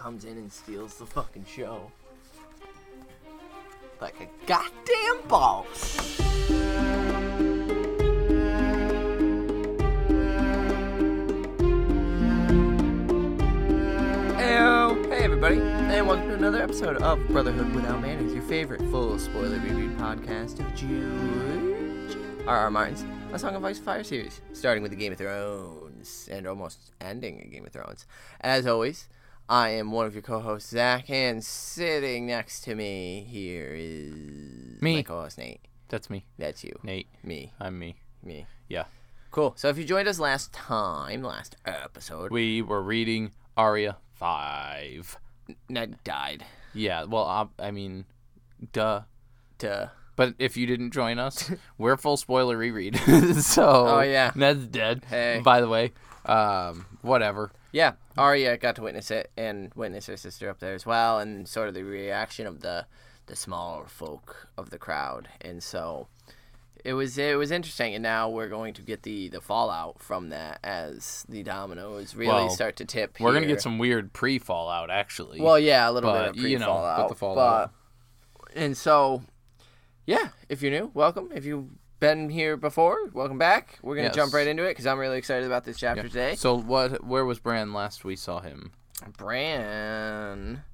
comes in and steals the fucking show. Like a goddamn boss. Hey everybody, and welcome to another episode of Brotherhood Without Manners, your favorite full spoiler reviewed podcast of George R. R. Martin's A Song of Ice Fire series, starting with the Game of Thrones and almost ending a Game of Thrones. As always, I am one of your co-hosts, Zach, and sitting next to me here is Me. my co-host Nate. That's me, That's you, Nate. me, I'm me. me. Yeah. Cool. So if you joined us last time, last episode, We were reading Arya 5. Ned died. Yeah, well, I, I mean, duh. Duh. But if you didn't join us, we're full spoiler reread. so, Oh, yeah. Ned's dead. Hey. By the way, um, whatever. Yeah, Arya got to witness it and witness her sister up there as well, and sort of the reaction of the the smaller folk of the crowd, and so it was it was interesting. And now we're going to get the the fallout from that as the dominoes really Well, start to tip. We're going to get some weird pre fallout, actually. Well, yeah, a little bit But, of you know, fallout, but the fallout. and so yeah, if you're new, welcome. If you've been here before, welcome back. We're gonna Yes. jump right into it because I'm really excited about this chapter Yeah. today. So, what? where was Bran last we saw him? Bran.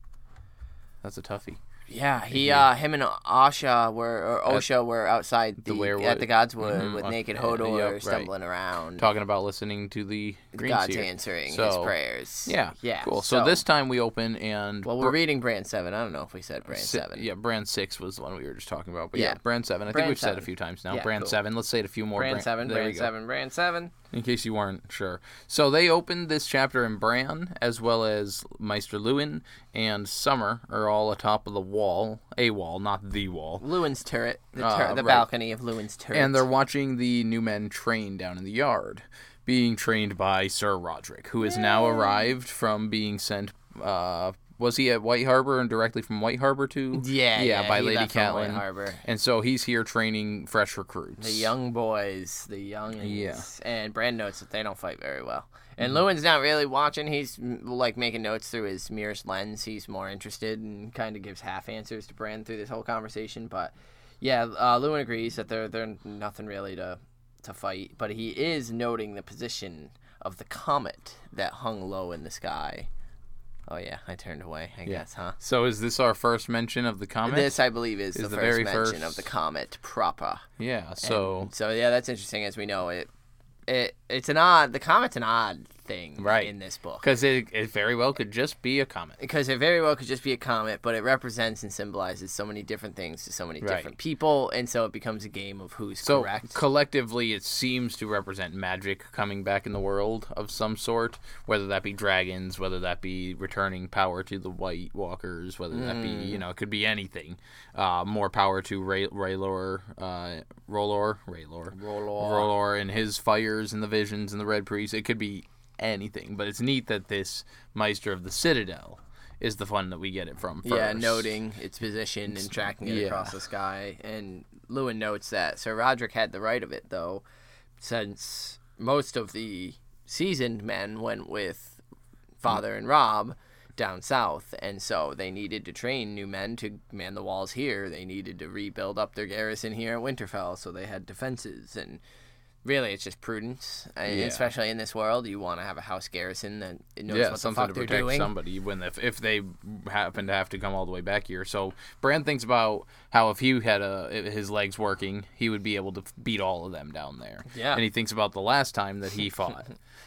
That's a toughie. Yeah, he, uh, him and Asha were, or Osha were outside the, the at the Godswood Mhm, with naked Hodor yep, right. stumbling around. Talking about listening to the God's Seer. answering his prayers. Yeah. yeah. Cool. So, this time we open and. well, we're reading Bran seven. I don't know if we said Bran Si- seven. Yeah, Bran six was the one we were just talking about. But yeah, Yeah. Bran seven. I Bran think we've said seven. it a few times now. Yeah, Bran cool. seven. Let's say it a few more. Brand, Bran- seven. There Bran we go. seven. Bran seven. In case you weren't sure. So they opened this chapter in Bran, as well as Maester Luwin and Summer are all atop of the wall, a wall, not the wall. Luwin's turret. The, Uh, the right. balcony of Luwin's turret. And they're watching the new men train down in the yard, being trained by Ser Rodrik, who has now arrived from being sent. Uh, was he at White Harbor and directly from White Harbor to? yeah, yeah, by he Lady White Harbor. And so he's here training fresh recruits. The young boys, the young Yeah. and Bran notes that they don't fight very well. And Mm-hmm. Luwin's not really watching. He's like making notes through his Myrish lens. He's more interested and kind of gives half answers to Bran through this whole conversation. But yeah, uh, Luwin agrees that they're they're nothing really to to fight. But he is noting the position of the comet that hung low in the sky. Oh yeah, I turned away. I guess, huh? So is this our first mention of the comet? This, I believe, is, Is the, the first very mention of the comet proper. yeah. So And so yeah, that's interesting. As we know, it it it's an odd. The comet's an odd thing, Right. in this book because it, it very well could just be a comet. because it very well could just be a comet, but it represents and symbolizes so many different things to so many Right. different people, and so it becomes a game of who's So correct. collectively, it seems to represent magic coming back in the world of some sort, whether that be dragons, whether that be returning power to the White Walkers, whether that be Mm. you know it could be anything. Uh, more power to Ray, Raylor, uh, Rolor, Raylor, Rolor. Rolor, and his fires and the visions and the Red Priest. It could be anything, but it's neat that this Maester of the Citadel is the one that we get it from. First. Yeah, noting its position and tracking it yeah. across the sky. And Luwin notes that Ser Rodrik had the right of it, though, since most of the seasoned men went with Father and Robb down south, and so they needed to train new men to man the walls here. They needed to rebuild up their garrison here at Winterfell, so they had defenses and. Really, it's just prudence, Yeah. especially in this world. You want to have a house garrison that knows yeah, what the fuck to they're protect doing. somebody when if, if they happen to have to come all the way back here. So Bran thinks about how if he had a his legs working, he would be able to beat all of them down there. Yeah. and he thinks about the last time that he fought,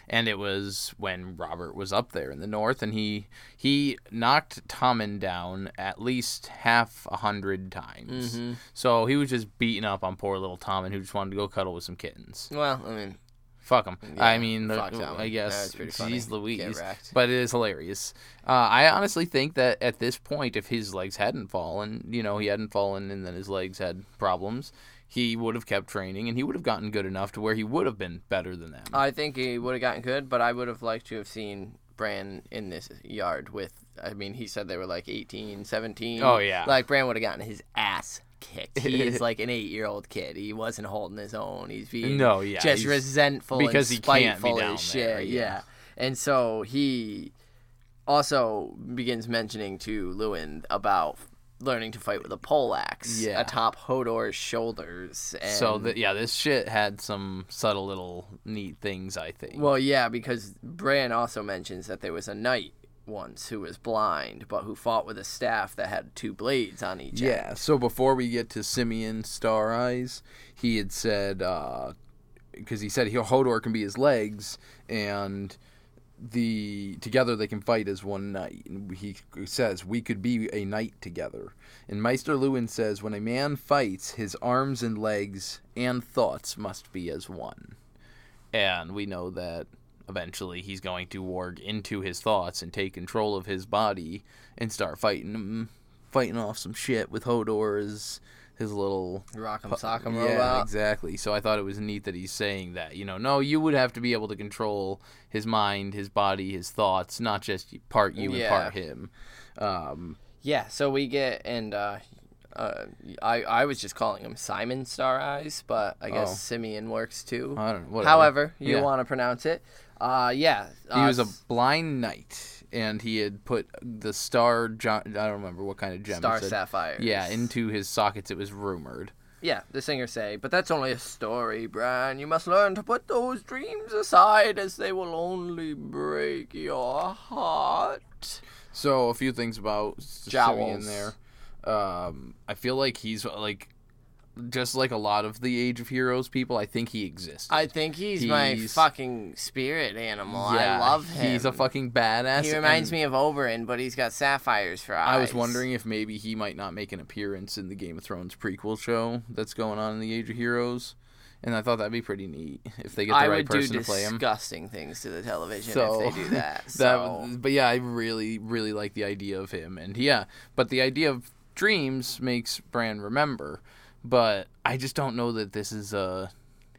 and it was when Robert was up there in the north, and he he knocked Tommen down at least half a hundred times. Mm-hmm. So he was just beating up on poor little Tommen who just wanted to go cuddle with some kittens. Well, I mean, Fuck him. Yeah, I mean, I guess. Jeez Louise. But it is hilarious. Uh, I honestly think that at this point, if his legs hadn't fallen, you know, he hadn't fallen and then his legs had problems, he would have kept training and he would have gotten good enough to where he would have been better than them. I think he would have gotten good, but I would have liked to have seen Bran in this yard with. I mean, he said they were like 18, 17. Oh, yeah. Like Bran would have gotten his ass kicked. He is like an eight-year-old kid. He wasn't holding his own. He's being No, yeah, just he's- resentful because and he can't be spiteful as there, shit. yeah. And so he also begins mentioning to Luwin about learning to fight with a poleaxe Yeah. atop Hodor's shoulders. And, So that yeah, this shit had some subtle little neat things. I think. well, yeah, because Bran also mentions that there was a knight once who was blind, but who fought with a staff that had two blades on each end. Yeah. So before we get to Symeon Star Eyes, he had said uh, because he said he, Hodor can be his legs, and the together they can fight as one knight. And he says we could be a knight together. And Maester Luwin says when a man fights, his arms and legs and thoughts must be as one. And we know that eventually he's going to warg into his thoughts and take control of his body and start fighting him, fighting off some shit with Hodor's his little Rock'em Sock'em yeah, robot. exactly. So I thought it was neat that he's saying that. You know, no, you would have to be able to control his mind, his body, his thoughts, not just part you and part him. Um, Yeah, so we get and uh, uh, I I was just calling him Simon Star Eyes, but I guess Oh. Symeon works too. I don't know. Whatever. However, you Yeah. want to pronounce it. Uh, yeah. he uh, was a blind knight, and he had put the star. Jo- I don't remember what kind of gem. he star said. sapphires. Yeah, into his sockets. It was rumored. Yeah, the singers say, but that's only a story, Bran. You must learn to put those dreams aside, as they will only break your heart. So a few things about Jowls. there. Um, I feel like he's like, just like a lot of the Age of Heroes people. I think he exists. I think he's, my fucking spirit animal. I love him. He's a fucking badass. He reminds me of Oberyn, but he's got sapphires for eyes. I was wondering if maybe he might not make an appearance in the Game of Thrones prequel show that's going on in the Age of Heroes, and I thought that'd be pretty neat if they get the I right person to play him. disgusting things to the television So, if they do that. That, So but yeah, I really, really like the idea of him, and yeah, but the idea of dreams makes Bran remember, but I just don't know that this is a.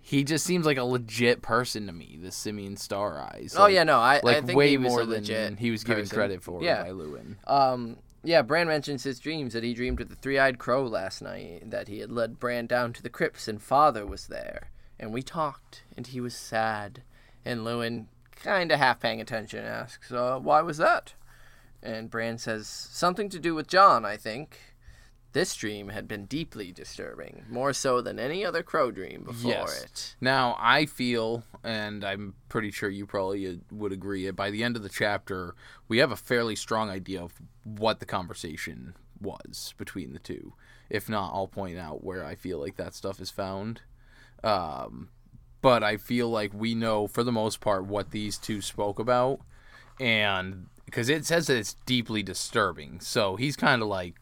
He just seems like a legit person to me, this Symeon Star Eyes. oh yeah, no, I, like I think way he was more than legit he was given person. credit for Yeah. by Luwin. Um, yeah, Bran mentions his dreams that he dreamed with the three-eyed crow last night, that he had led Bran down to the crypts and father was there, and we talked, and he was sad. And Luwin, kinda half paying attention, asks, uh, why was that? And Bran says, something to do with Jon, I think. This dream had been deeply disturbing, more so than any other crow dream before Yes. it. Now, I feel, and I'm pretty sure you probably uh, would agree, by the end of the chapter, we have a fairly strong idea of what the conversation was between the two. If not, I'll point out where I feel like that stuff is found. Um, but I feel like we know, for the most part, what these two spoke about. And because it says that it's deeply disturbing. So he's kind of like,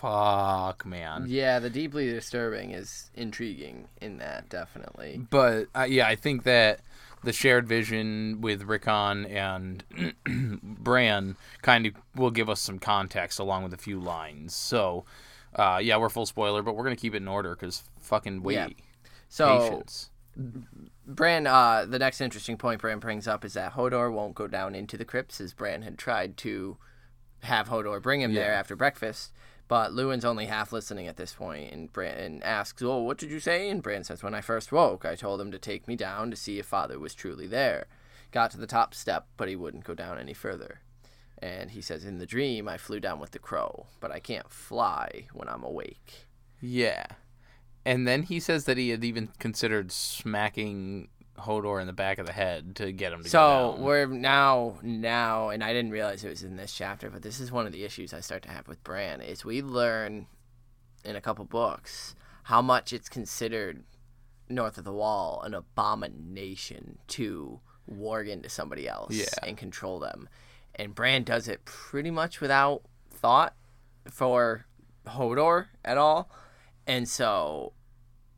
fuck, man. Yeah, the deeply disturbing is intriguing in that, definitely. But uh, yeah, I think that the shared vision with Rickon and Bran kind of will give us some context along with a few lines. So, uh, yeah, we're full spoiler, but we're gonna keep it in order because fucking wait, Yeah. So, patience. Bran, uh, the next interesting point Bran brings up is that Hodor won't go down into the crypts as Bran had tried to have Hodor bring him there after breakfast. But Luwin's only half listening at this point, and Bran asks, "Oh, what did you say?" And Bran says, "When I first woke, I told him to take me down to see if Father was truly there. Got to the top step, but he wouldn't go down any further." And he says, "In the dream, I flew down with the crow, but I can't fly when I'm awake." Yeah, and then he says that he had even considered smacking Hodor in the back of the head to get him to So we're now now, and I didn't realize it was in this chapter, but this is one of the issues I start to have with Bran is we learn in a couple books how much it's considered north of the wall an abomination to warg into somebody else Yeah. and control them, and Bran does it pretty much without thought for Hodor at all, and so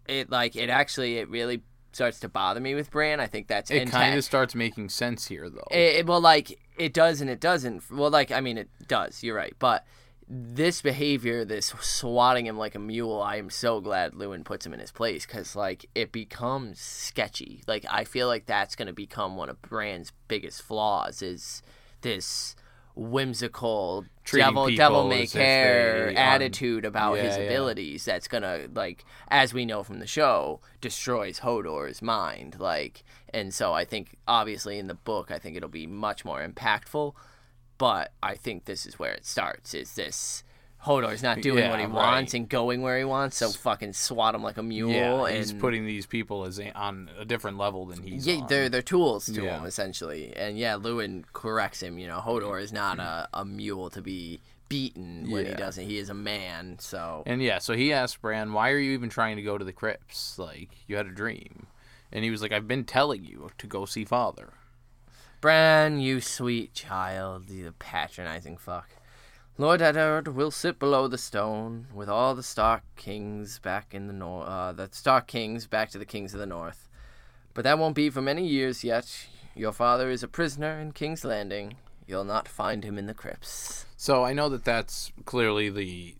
it like it actually it really starts to bother me with Bran. I think that's it kind of starts making sense here, though. it, it- well, like it does and it doesn't. Well, like I mean, it does. You're right, but this behavior, this swatting him like a mule, I am so glad Luwin puts him in his place because like it becomes sketchy. Like I feel like that's gonna become one of Bran's biggest flaws is this whimsical Treating devil devil may care attitude about his Yeah, yeah. abilities that's gonna like as we know from the show destroys hodor's mind like and so i think obviously in the book i think it'll be much more impactful but I think this is where it starts. Is this Hodor's not doing Yeah, what he right. wants and going where he wants, so fucking swat him like a mule. Yeah, and he's putting these people as a, on a different level than he's yeah, on. they're they're tools to Yeah. him essentially. And yeah, Luwin corrects him. You know, Hodor is not a, a mule to be beaten when he doesn't. He is a man. So And yeah, so he asked Bran, "Why are you even trying to go to the crypts? Like you had a dream." And he was like, "I've been telling you to go see father." Bran, you sweet child, you patronizing fuck. Lord Eddard will sit below the stone with all the Stark kings back in the north. Uh, the Stark kings back to the kings of the north. But that won't be for many years yet. Your father is a prisoner in King's Landing. You'll not find him in the crypts. So I know that that's clearly the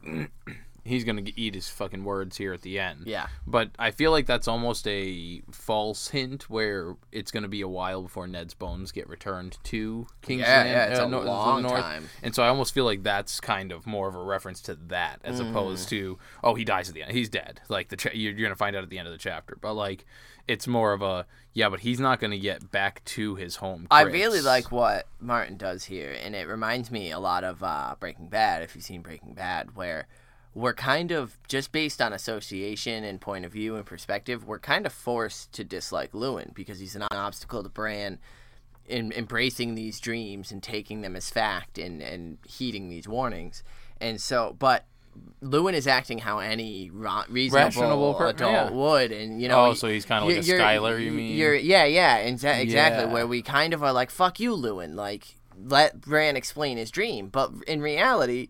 he's gonna eat his fucking words here at the end. Yeah. But I feel like that's almost a false hint where it's going to be a while before Ned's bones get returned to King's Yeah, Land- yeah, it's uh, a no- long north. time. And so I almost feel like that's kind of more of a reference to that as Mm. opposed to oh he dies at the end he's dead like the cha- you're, you're going to find out at the end of the chapter but like it's more of a yeah but he's not going to get back to his home. I really like what Martin does here, and it reminds me a lot of uh, Breaking Bad, if you've seen Breaking Bad, where we're kind of, just based on association and point of view and perspective, we're kind of forced to dislike Luwin because he's an obstacle to Bran in embracing these dreams and taking them as fact and, and heeding these warnings. And so, but Luwin is acting how any reasonable per- adult yeah. would, and you know. Oh, so he's kinda like a you're- you mean? You're, yeah, yeah, exa- exactly. Yeah. Where we kind of are like, "Fuck you, Luwin." Like, let Bran explain his dream, but in reality,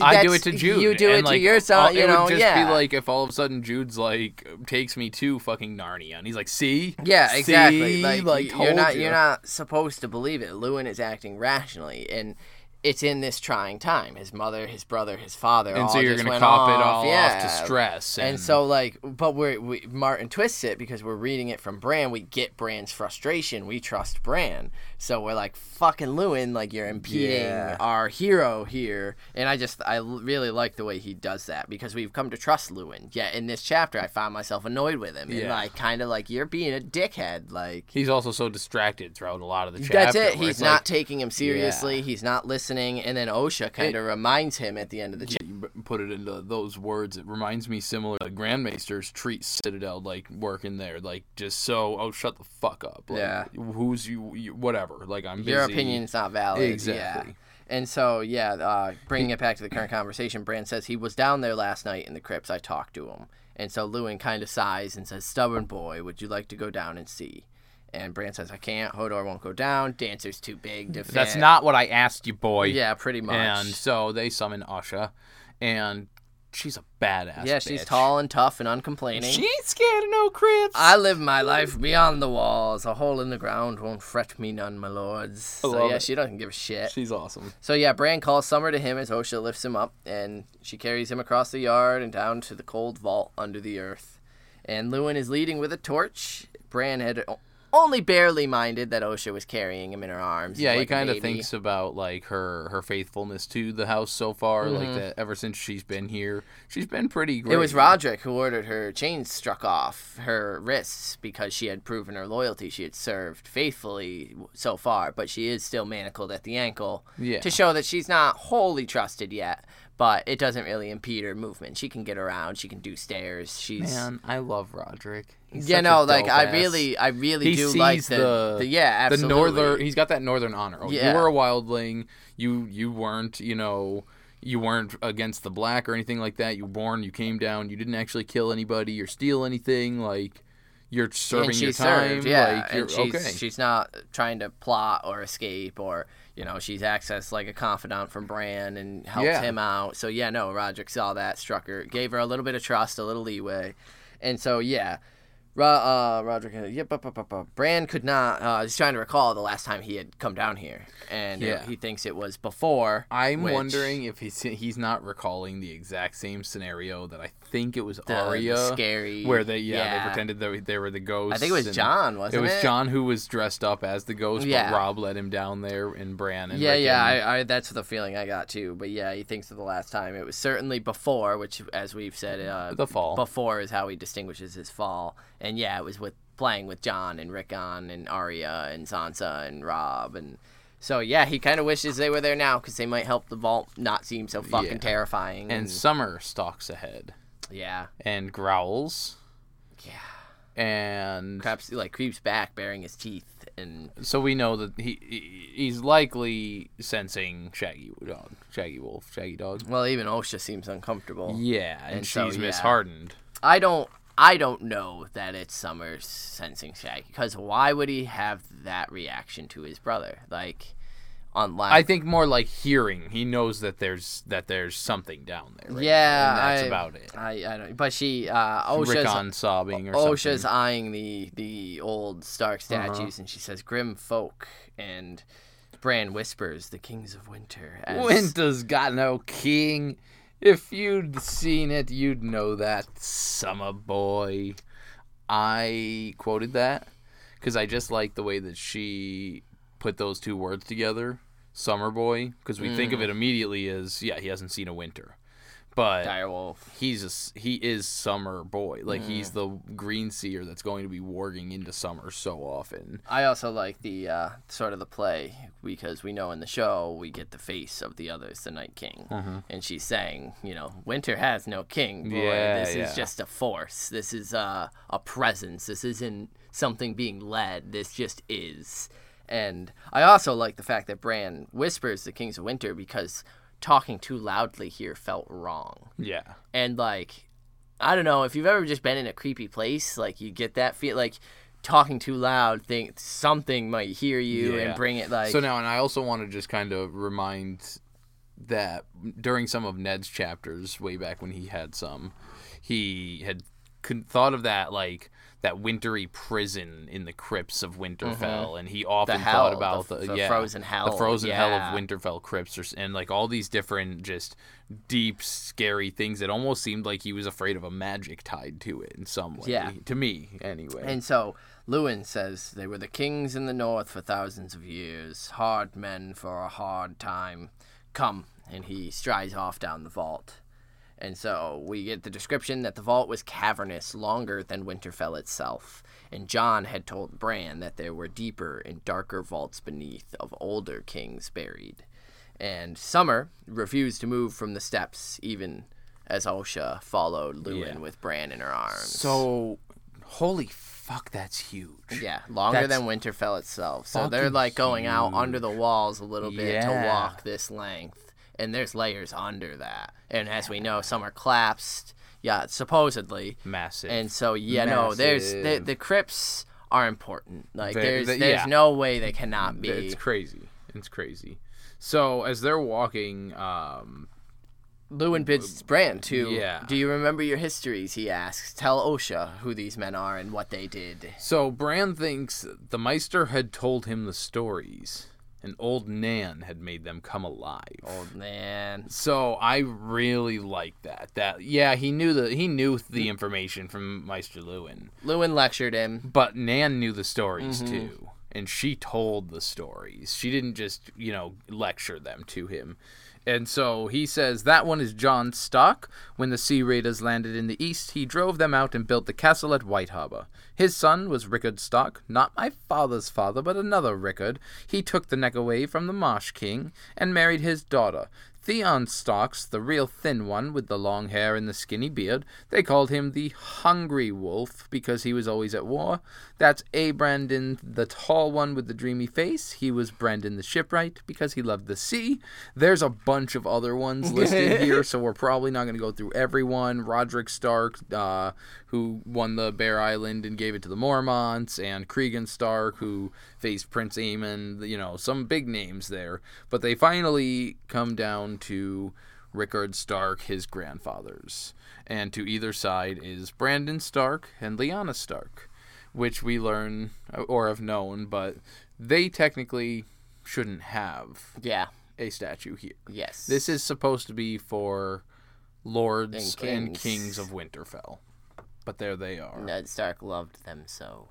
I do it to Jude. You do and, it like, to yourself. You it know, would just yeah. be like if all of a sudden Jude's like takes me to fucking Narnia, and he's like, "See, Yeah, exactly. See? Like, like you're not you. you're not supposed to believe it. Luwin is acting rationally, and it's in this trying time. His mother, his brother, his father, and all so you're just gonna cop off. it all yeah. off to stress, and, And so, like, but we're, we Martin twists it because we're reading it from Bran. We get Bran's frustration. We trust Bran, so we're like, "Fucking Luwin, like you're impeding Yeah. our hero here." And I just, I really like the way he does that because we've come to trust Luwin. Yet in this chapter, I found myself annoyed with him and Yeah. like, kind of like, "You're being a dickhead." Like, he's also so distracted throughout a lot of the chapter. that's it. He's not like, taking him seriously. He's not listening. And then Osha kind of reminds him at the end of the chapter. you put it into those words. It reminds me similar to Grandmaster's treat Citadel, like working there, like just so oh shut the fuck up, like, Yeah. Who's you, you? Whatever. Like I'm busy. Your opinion's not valid. Exactly. Yeah. And so, yeah, uh, bringing it back to the current conversation, Bran says he was down there last night in the crypts. I talked to him. And so Luwin kind of sighs and says, Stubborn boy, would you like to go down and see? And Bran says, I can't. Hodor won't go down. Dancer's too big to fit. That's not what I asked you, boy. Yeah, pretty much. And so they summon Osha, and she's a badass. yeah, she's bitch. tall and tough and uncomplaining. She ain't scared of no crips. I live my life beyond the walls. A hole in the ground won't fret me none, my lords. So yeah, it. she doesn't give a shit. She's awesome. So yeah, Bran calls Summer to him as Osha lifts him up, and she carries him across the yard and down to the cold vault under the earth. And Luwin is leading with a torch. Bran had only barely minded that Osha was carrying him in her arms. Yeah, he like a kind of thinks about like her her faithfulness to the house so far, like mm-hmm. that ever since she's been here, she's been pretty great. It was Rodrik who ordered her chains struck off her wrists because she had proven her loyalty. She had served faithfully so far, but she is still manacled at the ankle Yeah. to show that she's not wholly trusted yet. But it doesn't really impede her movement. She can get around. She can do stairs. She's Man, I love Rodrik. He's no, like I really, I really he do like the, the, the, yeah, the northern. He's got that northern honor. Oh, Yeah. You were a wildling. You you weren't. You know. You weren't against the black or anything like that. You were born. You came down. You didn't actually kill anybody or steal anything. Like you're serving your time. served, yeah, like you're and she's, okay. she's not trying to plot or escape or you know she's accessed like a confidant from Bran and helped Yeah. him out. So yeah, no, Rodrik saw that, struck her, gave her a little bit of trust, a little leeway, and so yeah. Ro- uh, Rodrik, uh, yep, up, up, up, up. Bran could not. Uh, he's trying to recall the last time he had come down here, and Yeah. he thinks it was before. I'm which- wondering if he's he's not recalling the exact same scenario that I think it was the, the Arya, scary, where they yeah, yeah. they pretended that they were the ghost. I think it was Jon, wasn't It it? was Jon who was dressed up as the ghost, Yeah. but Robb let him down there, and Bran and Yeah, Rickon- yeah, I, I, that's the feeling I got too. But yeah, he thinks of the last time. It was certainly before, which, as we've said, uh, The fall. Before is how he distinguishes his fall. And yeah, it was with playing with Jon and Rickon and Arya and Sansa and Robb and So yeah, he kind of wishes they were there now because they might help the vault not seem so fucking Yeah. terrifying. And Summer stalks ahead yeah, and growls. Yeah. And creeps like creeps back, baring his teeth, and so we know that he he- he's likely sensing Shaggy Dog, Shaggy Wolf, Shaggy Dog. well, even Osha seems uncomfortable. Yeah, and, And so, she's yeah. mishardened. I don't. I don't know that it's Summers sensing Shaggy because why would he have that reaction to his brother? Like, unless I think more like hearing. He knows that there's that there's something down there. right Yeah, now, and that's I- about it. I, I don't. But she, uh, Osha's, Rickon sobbing or Osha's something. eyeing the the old Stark Uh-huh. statues, and she says, "Grim folk." And Bran whispers, "The kings of winter." As, Winter's got no king. If you'd seen it, you'd know that, summer boy. I quoted that because I just like the way that she put those two words together, summer boy, because we think of it mm. immediately as yeah, he hasn't seen a winter, but Direwolf. he's a he is summer boy. Like he's the green seer that's going to be warging into summer so often. I also like the uh, sort of the play because we know in the show we get the face of the others, the Night King, Mm-hmm. and she's saying, you know, winter has no king. Boy. Yeah, this yeah. is just a force. This is uh, a presence. This isn't something being led. This just is. And I also like the fact that Bran whispers the kings of winter because talking too loudly here felt wrong Yeah. and like I don't know if you've ever just been in a creepy place, like you get that feel like talking too loud, think something might hear you Yeah. and bring it like So now, and I also want to just kind of remind that during some of Ned's chapters, way back when he had some, he had thought of that like that wintry prison in the crypts of Winterfell, and he often Mm-hmm. hell, thought about the- the, the yeah, frozen hell, the frozen hell of Winterfell crypts, or, and like all these different just deep, scary things It almost seemed like he was afraid of a magic tied to it in some way. Yeah. to me anyway. And so Luwin says they were the kings in the north for thousands of years, hard men for a hard time. Come, and he strides off down the vault. And so we get the description that the vault was cavernous, longer than Winterfell itself. And Jon had told Bran that there were deeper and darker vaults beneath of older kings buried. And Summer refused to move from the steps, even as Osha followed Luwin Yeah. with Bran in her arms. so, holy fuck, that's huge. Yeah, longer That's than Winterfell itself. So they're like going out under the walls a little bit to walk this length. And there's layers under that. And as we know, some are collapsed. Yeah, supposedly. Massive. And so yeah, no, there's the the crypts are important. Like there's the- there's yeah. no way they cannot be. It's crazy. It's crazy. So as they're walking, um, Luwin bids Bran to Yeah. Do you remember your histories? He asks. Tell Osha who these men are and what they did. so Bran thinks the Maester had told him the stories, and old Nan had made them come alive. Old Nan. So I really like that. That yeah, he knew the he knew the information from Maester Luwin, Luwin lectured him. but Nan knew the stories Mm-hmm. too, and she told the stories. She didn't just you know lecture them to him. And so he says that one is Jon Stark. When the Sea Raiders landed in the east, he drove them out and built the castle at White Harbor. His son was Rickard Stark, not my father's father, but another Rickard. He took the neck away from the Marsh King and married his daughter. Theon Stark's, the real thin one with the long hair and the skinny beard, they called him the Hungry Wolf because he was always at war. That's A. Brandon, the tall one with the dreamy face. He was Brandon the shipwright because he loved the sea. There's a bunch of other ones listed here, so we're probably not going to go through everyone. Rodrik Stark, uh, who won the Bear Island and gave it to the Mormonts, and Cregan Stark, who faced Prince Aemon. You know, some big names there. But they finally come down to Rickard Stark, his grandfathers. And to either side is Brandon Stark and Lyanna Stark, which we learn or have known, but they technically shouldn't have Yeah. a statue here. Yes. This is supposed to be for lords And and kings. kings, of Winterfell. But there they are. Ned Stark loved them so.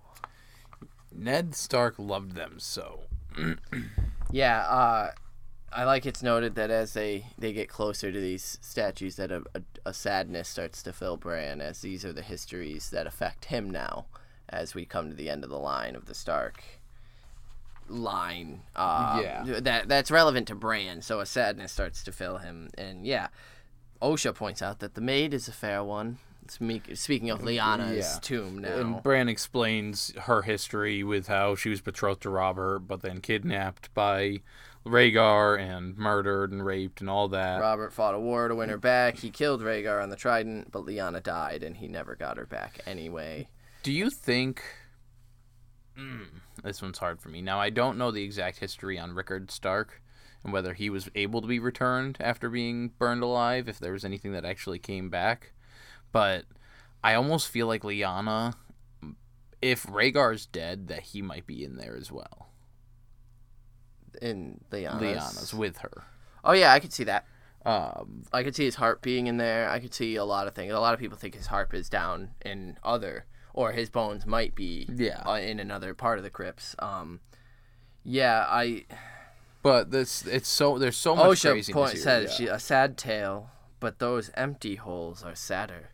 Ned Stark loved them so. Yeah, uh, I like it's noted that as they, they get closer to these statues, that a, a, a sadness starts to fill Bran, as these are the histories that affect him now, as we come to the end of the line of the Stark. line. Uh, Yeah. That that's relevant to Bran, so a sadness starts to fill him, and yeah, Osha points out that the maid is a fair one. Speak- Speaking of Lyanna's Yeah. tomb now. And Bran explains her history with how she was betrothed to Robert, but then kidnapped by Rhaegar and murdered and raped and all that. Robert fought a war to win her back. He killed Rhaegar on the Trident, but Lyanna died, and he never got her back anyway. Do you think? Mm, this one's hard for me. Now I don't know the exact history on Rickard Stark and whether he was able to be returned after being burned alive. If there was anything that actually came back, but I almost feel like Lyanna, if Rhaegar's dead, that he might be in there as well. In Lyanna's. Lyanna's with her. Oh yeah, I could see that. Um, I could see his harp being in there. I could see a lot of things. A lot of people think his harp is down in other, or his bones might be Yeah. uh, in another part of the crypts. Um, yeah, I but this it's so there's so much OSHA craziness point here, says yeah. she, a sad tale, but those empty holes are sadder,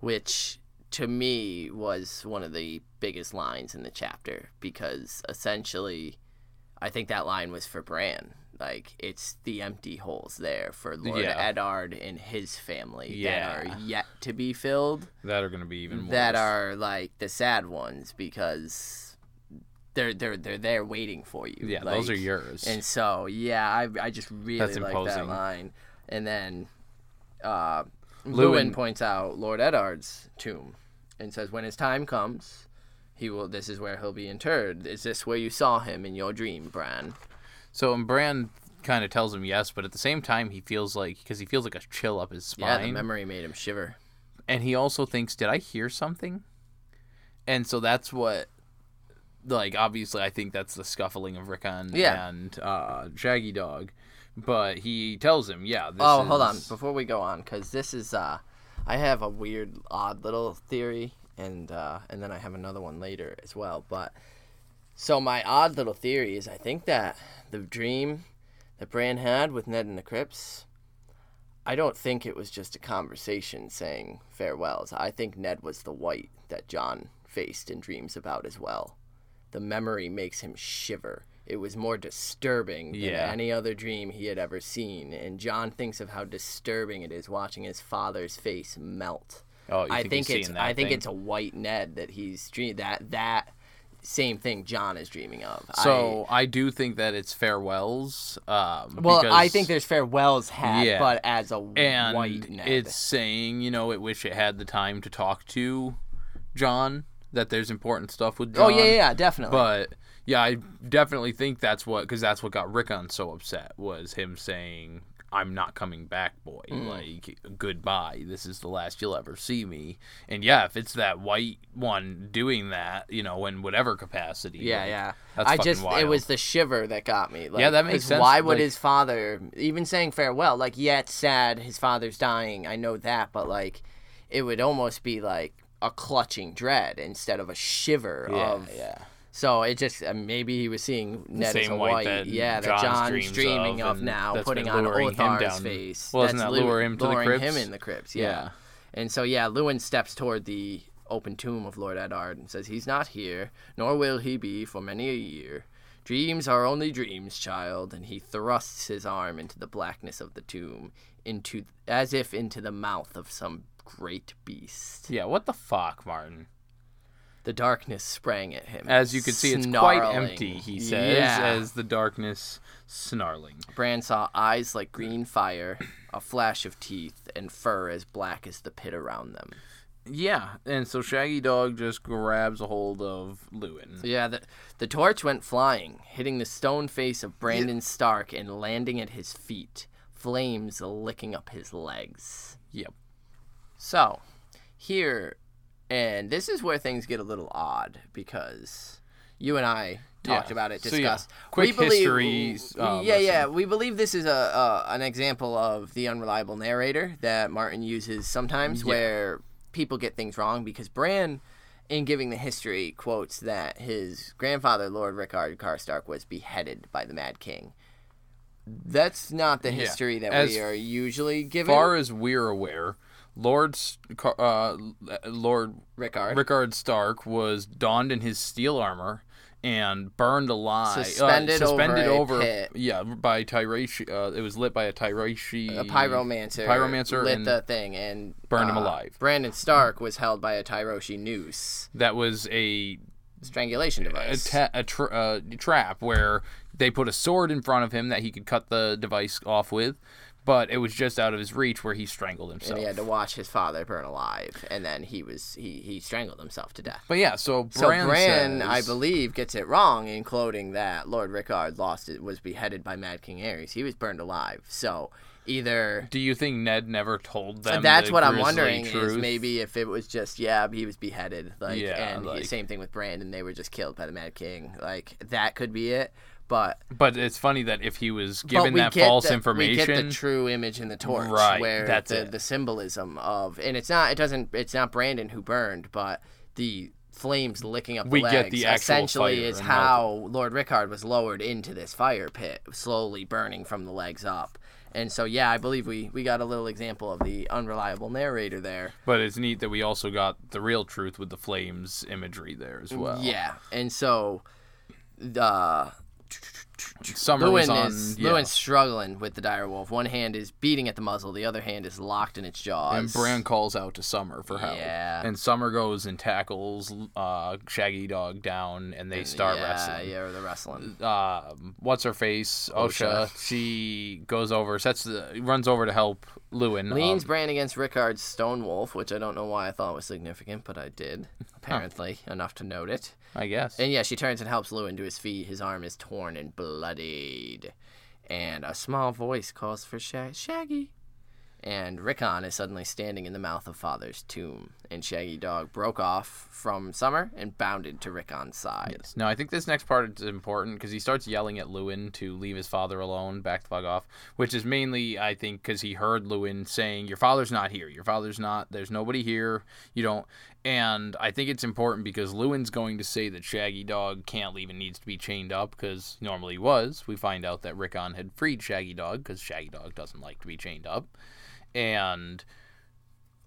which to me was one of the biggest lines in the chapter because essentially, I think that line was for Bran. Like it's the empty holes there for Lord Yeah. Eddard and his family Yeah. that are yet to be filled. that are going to be even more That are like the sad ones because they're they're they're there waiting for you. yeah those are yours and so, yeah, I, I just really That's like that line. And then uh, Luwin- Luwin points out Lord Eddard's tomb and says, when his time comes, he will. This is where he'll be interred. Is this where you saw him in your dream, Bran? So and Bran kind of tells him yes, but at the same time he feels like because he feels like a chill up his spine. Yeah, the memory made him shiver. and he also thinks, "Did I hear something?" And so that's what, like, obviously I think that's the scuffling of Rickon Yeah. and uh, Shaggy Dog, but he tells him, "Yeah." This oh, hold on, before we go on, because this is uh, I have a weird, odd little theory, and uh, and then I have another one later as well. But so my odd little theory is, I think that the dream that Bran had with Ned in the crypts, I don't think it was just a conversation saying farewells. I think Ned was the white that Jon faced and dreams about as well. The memory makes him shiver. It was more disturbing than Yeah. any other dream he had ever seen, and Jon thinks of how disturbing it is watching his father's face melt. Oh, I think, think he's it's I think thing? it's a white Ned that he's dream that that same thing Jon is dreaming of. So I, do think that it's farewells. Um, Well, I think there's farewells had, Yeah. but as a and white Ned. it's saying you know it wish it had the time to talk to Jon. That there's important stuff with Jon. oh yeah, yeah, yeah, definitely. But yeah, I definitely think that's what because that's what got Rickon so upset was him saying, "I'm not coming back, boy. Mm. Like goodbye. This is the last you'll ever see me." And yeah, if it's that white one doing that, you know, in whatever capacity. yeah, like, yeah. That's I just it was the shiver that got me. Like, Yeah, that makes sense, Why would like- his father even saying farewell? Like, yeah, it's sad. His father's dying. I know that, but like, it would almost be like a clutching dread instead of a shiver Yeah, of. yeah. So it just uh, maybe he was seeing Ned as same a white white, that yeah, that Jon's dreaming of of, now, putting on Othor's face. Well, doesn't That's that lure him to the crypts? him in the crypts, yeah. Yeah. And so yeah, Luwin steps toward the open tomb of Lord Eddard and says, "He's not here, nor will he be for many a year. Dreams are only dreams, child." And he thrusts his arm into the blackness of the tomb, into as if into the mouth of some great beast. Yeah, what the fuck, Martin? The darkness sprang at him. As you can see, it's quite empty, he says, Yeah. as the darkness snarling. Bran saw eyes like green fire, a flash of teeth, and fur as black as the pit around them. Yeah, and so Shaggy Dog just grabs a hold of Luwin. Yeah, the, the torch went flying, hitting the stone face of Brandon Stark and landing at his feet, flames licking up his legs. Yep. So, here, and this is where things get a little odd because you and I talked Yeah. about it, So, yeah, discussed. quick we believe, history, uh, yeah, yeah, we believe this is a, a an example of the unreliable narrator that Martin uses sometimes, Yeah. where people get things wrong because Bran. In giving the history, quotes that his grandfather, Lord Rickard Karstark, was beheaded by the Mad King. That's not the history that As we are usually given. As far as we're aware, Lord uh, Lord Rickard. Rickard Stark was donned in his steel armor and burned alive. uh, Suspended over a pit. yeah, by Tyroshi. Uh, it was lit by a Tyroshi. a pyromancer, Pyromancer lit the thing and burned him uh, alive. Brandon Stark was held by a Tyroshi noose That was a strangulation a, device. ta- a tra- uh, trap where they put a sword in front of him that he could cut the device off with, but it was just out of his reach where he strangled and himself. he had to watch his father burn alive, and then he was he he strangled himself to death. But yeah, so So Bran, Bran, I believe, gets it wrong in quoting that Lord Rickard lost it was beheaded by Mad King Aerys. He was burned alive. So either Do you think Ned never told them? that's the what I'm wondering truth? is maybe if it was just yeah he was beheaded like Yeah, and he- same thing with Brandon they were just killed by the Mad King like that could be it. But But it's funny that if he was given that false the, information, We get the true image in the torch, Right, Where that's the, it. the symbolism of, and it's not, it doesn't, it's not Brandon who burned, but the flames licking up the We legs. get the essentially is how Lord Rickard was lowered into this fire pit, slowly burning from the legs up. And so, yeah, I believe we, we got a little example of the unreliable narrator there. but it's neat that we also got the real truth with the flames imagery there as mm, well. Yeah, and so the Summer was Luwin on. is yeah. Luwin's struggling with the dire wolf. One hand is beating at the muzzle, the other hand is locked in its jaws. And Bran calls out to Summer for help. Yeah. And Summer goes and tackles uh, Shaggy Dog down, and they start wrestling. yeah, wrestling. Yeah, the wrestling. Uh, what's her face? Osha. She goes over, sets the, runs over to help Luwin. Leans Um, against Rickard's Stone Wolf, which I don't know why I thought was significant, but I did. Apparently, enough to note it. I guess. And yeah, she turns and helps Luwin to his feet. His arm is torn and bloodied. And a small voice calls for Sha- Shaggy. And Rickon is suddenly standing in the mouth of Father's tomb. And Shaggy Dog broke off from Summer and bounded to Rickon's side. Yes. Now I think this next part is important because he starts yelling at Luwin to leave his father alone, back the fuck off. Which is mainly, I think, because he heard Luwin saying, "Your father's not here. Your father's not. There's nobody here. You don't." And I think it's important because Luwin's going to say that Shaggy Dog can't leave and needs to be chained up because normally he was. We find out that Rickon had freed Shaggy Dog because Shaggy Dog doesn't like to be chained up, and.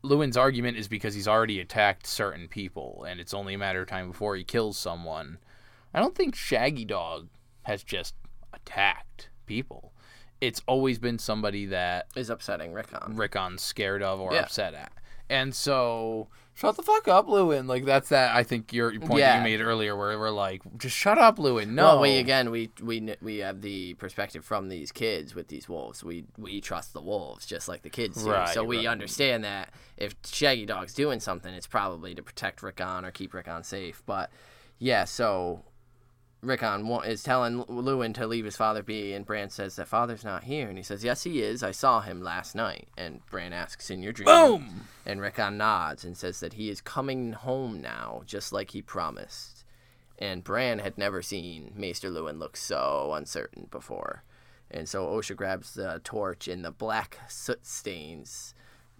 Luwin's argument is because he's already attacked certain people, and it's only a matter of time before he kills someone. I don't think Shaggy Dog has just attacked people. It's always been somebody that Is upsetting Rickon. Rickon's scared of or Yeah. upset at. And so, shut the fuck up, Luwin. Like, that's that, I think, your your point that you made earlier, where we're like, just shut up, Luwin. No. Well, we again we we we have the perspective from these kids with these wolves. We we trust the wolves just like the kids do. Right, so we right. understand that if Shaggy Dog's doing something, it's probably to protect Rickon or keep Rickon safe. But yeah, so Rickon is telling Luwin to leave his father be, and Bran says that father's not here, and he says, "Yes, he is. I saw him last night." And Bran asks, "In your dream?" Boom! And Rickon nods and says that he is coming home now, just like he promised. And Bran had never seen Maester Luwin look so uncertain before. And so Osha grabs the torch, and the black soot stains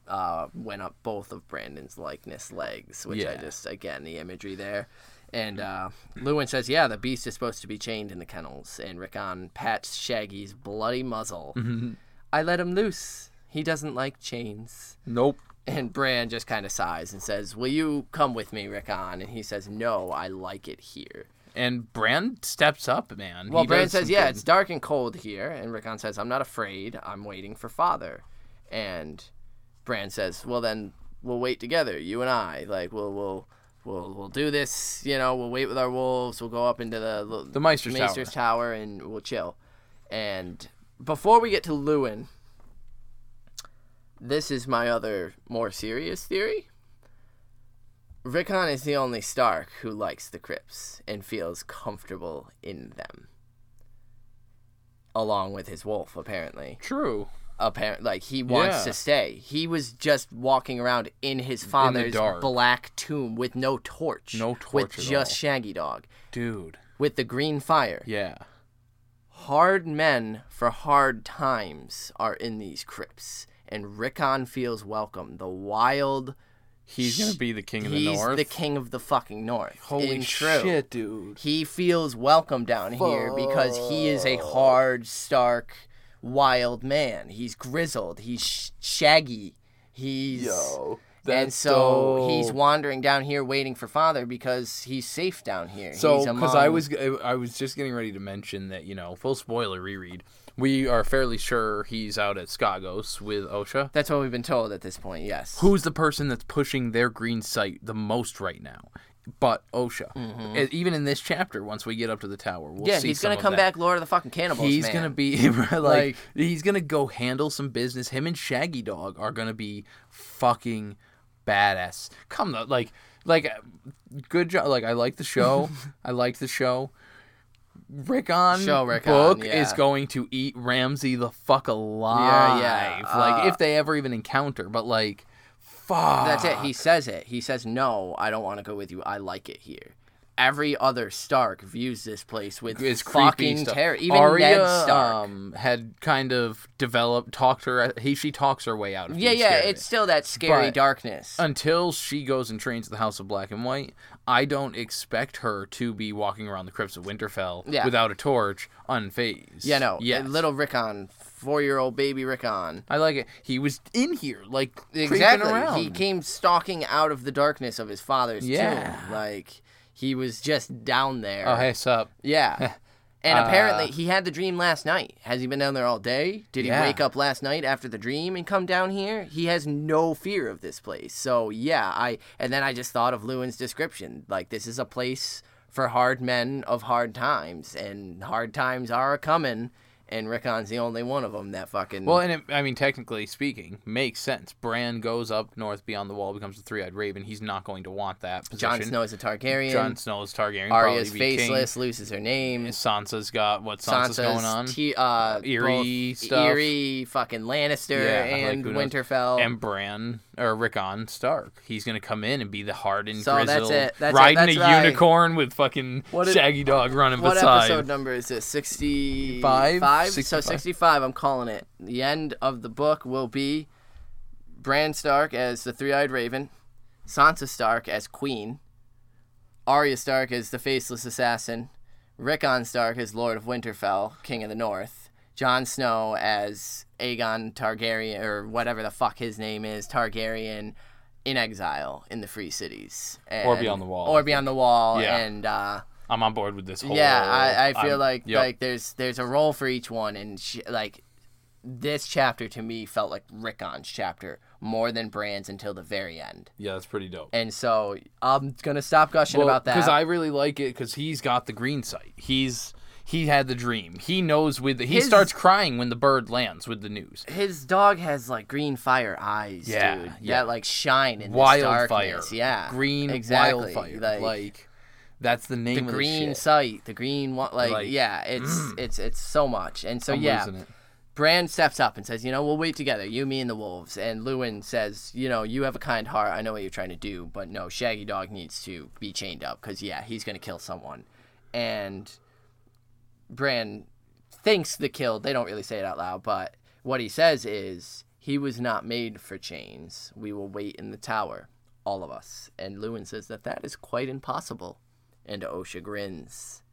uh, went up both of Brandon's likeness legs, which I just, again, the imagery there. And uh, Luwin says, Yeah, the beast is supposed to be chained in the kennels. And Rickon pats Shaggy's bloody muzzle. I let him loose. He doesn't like chains. Nope. And Bran just kind of sighs and says, Will you come with me, Rickon? And he says, No, I like it here. And Bran steps up, man. Well, He Bran says, some Yeah, it's dark and cold here. And Rickon says, I'm not afraid. I'm waiting for father. And Bran says, Well, then we'll wait together, you and I. Like, we'll, we'll, we'll, we'll do this. You know, we'll wait with our wolves. We'll go up into the, The Maester's Tower. Tower and we'll chill. And before we get to Luwin, this is my other more serious theory. Rickon is the only Stark who likes the crypts and feels comfortable in them. Along with his wolf, apparently. True. Apparently, like he wants Yeah. to stay. He was just walking around in his father's dark. black tomb with no torch. No with torch at just all. Shaggy Dog Dude. with the green fire. Yeah. Hard men for hard times are in these crypts, and Rickon feels welcome. The wild, He's going to be the king of the he's north. the king of the fucking north. Holy In true. shit, dude. He feels welcome down here because he is a hard, stark, wild man. He's grizzled. He's sh- shaggy. He's Yo. and so he's wandering down here waiting for father because he's safe down here. So, because I was I was just getting ready to mention that you know full spoiler reread. We are fairly sure he's out at Skagos with Osha. That's what we've been told at this point. Yes. Who's the person that's pushing their green sight the most right now? But Osha. E- Even in this chapter, once we get up to the tower, we'll Mm-hmm. yeah, he's gonna come back, Lord of the fucking cannibals. He's man. gonna be like, Like- he's gonna go handle some business. Him and Shaggy Dog are gonna be fucking badass. Come though, like like uh, good job. Like I like the show. I like the show. Rickon Show Rickon, book yeah. is going to eat Ramsay the fuck alive. yeah, yeah, Like uh, if they ever even encounter, but like, fuck. That's it. He says it. He says, "No, I don't want to go with you. I like it here." Every other Stark views this place with It's fucking terror. Even Arya, Ned Stark. um, had kind of developed, talked her. He she talks her way out of. yeah, yeah. scared of It's still that scary But- darkness. until she goes and trains at the House of Black and White, I don't expect her to be walking around the crypts of Winterfell Yeah. without a torch, unfazed. yeah, no. Yes. Little Rickon, four-year-old baby Rickon. I like it. He was in here, like Exactly. around. He came stalking out of the darkness of his father's Yeah. tomb. Like he was just down there. oh, hey, sup? Yeah. And Uh, apparently he had the dream last night. Has he been down there all day? Did he Yeah. wake up last night after the dream and come down here? He has no fear of this place. So yeah, I and then I just thought of Luwin's description. Like this is a place for hard men of hard times, and hard times are a coming. And Rickon's the only one of them that fucking. Well, and it, I mean, technically speaking, makes sense. Bran goes up north beyond the wall, becomes a three-eyed raven. He's not going to want that position. Jon Snow is a Targaryen. Jon Snow's Targaryen. Arya's be king. faceless, loses her name. Sansa's got what Sansa's, going on. T- uh, Eerie stuff. Eerie, fucking Lannister, Yeah, and knows? Winterfell. and Bran or Rickon Stark. He's gonna come in and be the hardened So that's grizzled, it. That's it. riding That's a right. unicorn with fucking What Shaggy Dog running what beside. episode number is this? 65? Five? So 65. 65, I'm calling it. The end of the book will be Bran Stark as the three-eyed raven, Sansa Stark as queen, Arya Stark as the faceless assassin, Rickon Stark as Lord of Winterfell, King of the North, Jon Snow as Aegon Targaryen or whatever the fuck his name is, Targaryen in exile in the free cities. Or Beyond the Wall, Or beyond the wall Yeah. and uh I'm on board with this whole. yeah, I, I feel I'm- like yep. like there's there's a role for each one, and sh- like this chapter to me felt like Rickon's chapter more than Bran's until the very end, yeah, that's pretty dope. and so I'm gonna stop gushing about that. because I really like it because he's got the green sight. He's he had the dream. He knows with the, he His- starts crying when the bird lands with the news. His dog has like green fire eyes, Yeah, dude. yeah. That like shine in Wildfire. Yeah, green exactly. wildfire. Like, Like, that's the name the of the green shit. sight, the green one. Like, Like, mm. yeah, it's it's it's so much, and so I'm yeah. losing it. Bran steps up and says, "You know, we'll wait together, you, me, and the wolves." And Luwin says, "You know, you have a kind heart. I know what you're trying to do, but no, Shaggy Dog needs to be chained up because yeah, he's gonna kill someone." And Bran thinks the kill. They don't really say it out loud, but what he says is, "He was not made for chains. We will wait in the tower, all of us." And Luwin says that that is quite impossible. And Osha grins.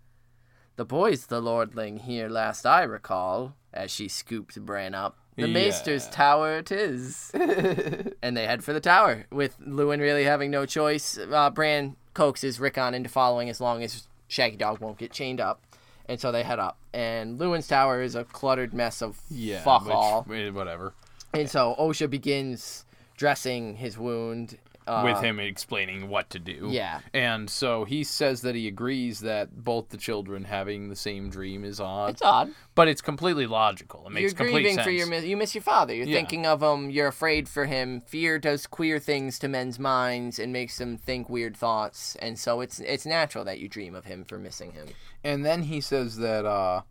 The boy's the lordling here last I recall, as she scooped Bran up. The Yeah. Maester's tower it is. and they head for the tower, with Luwin really having no choice. Uh, Bran coaxes Rickon into following as long as Shaggy Dog won't get chained up. And so they head up. And Luwin's tower is a cluttered mess of Yeah, fuck which- all. eh, whatever. And so Osha begins dressing his wound. Uh, with him explaining what to do. Yeah. And so he says that he agrees that both the children having the same dream is odd, It's odd. but it's completely logical. It makes sense. you're grieving for your miss- you miss your father. You're Yeah. thinking of him. You're afraid for him. Fear does queer things to men's minds and makes them think weird thoughts. And so it's it's natural that you dream of him for missing him. and then he says that uh,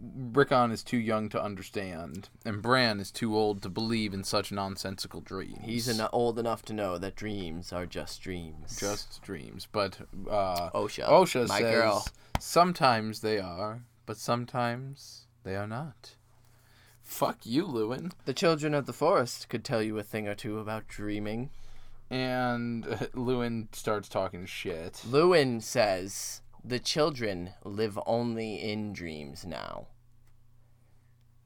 Rickon is too young to understand, and Bran is too old to believe in such nonsensical dreams. He's en- old enough to know that dreams are just dreams. just dreams, but uh, Osha, Osha my says girl. sometimes they are, but sometimes they are not. Fuck you, Luwin. The children of the forest could tell you a thing or two about dreaming. And uh, Luwin starts talking shit. Luwin says the children live only in dreams now.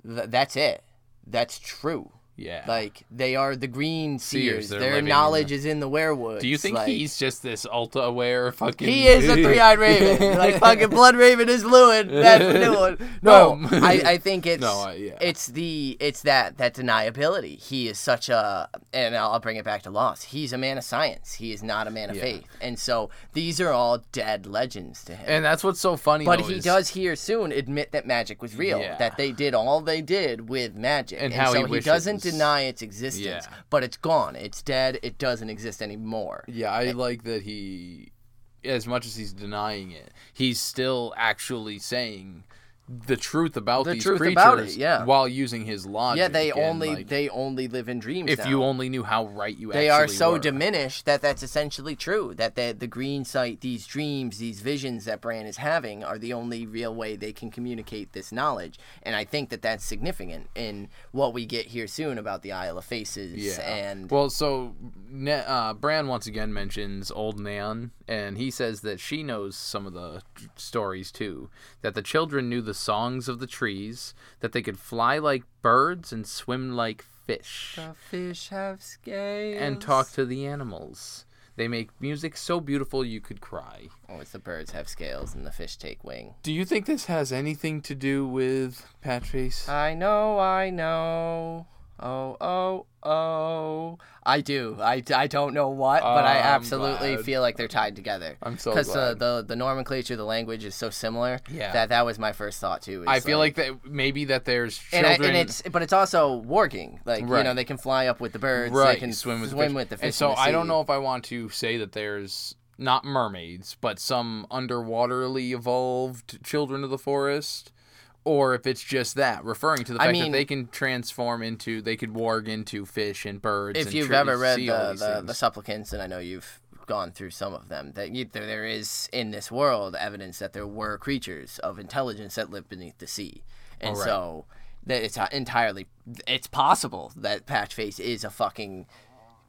Th- that's it. That's true. Yeah. Like they are the green Seers, seers. Their living knowledge is in the weirwoods. Do you think like, he's just this ultra aware fucking? He is a three-eyed raven. like fucking blood raven is Luwin. That's the new one. No, Um, I, I think it's No, I- yeah. it's the it's that that deniability. He is such a and I'll, I'll bring it back to Lost. He's a man of science. He is not a man of Yeah. faith. And so these are all dead legends to him. And that's what's so funny. but though, he is- does here soon admit that magic was real. Yeah. That they did all they did with magic. And And, how so he he, doesn't deny its existence. Yeah. But it's gone. It's dead. It doesn't exist anymore. Yeah, I eh, like that he, as much as he's denying it, he's still actually saying the truth about The these truth creatures about it, yeah. while using his logic. Yeah, they and, only like, they only live in dreams. if now. you only knew how right you they actually are so were. diminished that that's essentially true. That the the green sight, these dreams, these visions that Bran is having are the only real way they can communicate this knowledge. And I think that that's significant in what we get here soon about the Isle of Faces. Yeah. And well, so uh, Bran once again mentions old Nan, and he says that she knows some of the stories too. That the children knew the songs of the trees, that they could fly like birds and swim like fish, the fish have scales. and talk to the animals. They make music so beautiful you could cry. Oh, it's the birds have scales and the fish take wing. Do you think this has anything to do with Patchface? I know, I know. Oh, oh, oh. I do. I, I don't know what, but I ah, I'm absolutely glad. feel like they're tied together. I'm so Because the, uh, the, the nomenclature, the language is so similar. Yeah. That that was my first thought too. I feel like that maybe that there's and. I, and it's but it's also warging. Like you know they can fly up with the birds. right, They can swim with swim the fish. with the fish. And so I don't know if I want to say that there's not mermaids, but some underwaterly evolved children of the forest, or if it's just that, referring to the I fact mean- that they can transform into, they could warg into fish and birds. If and you've ever read the, the, the supplicants, and I know you've gone through some of them, that you, there, there is in this world evidence that there were creatures of intelligence that lived beneath the sea, and right. so that it's entirely it's possible that Patchface is a fucking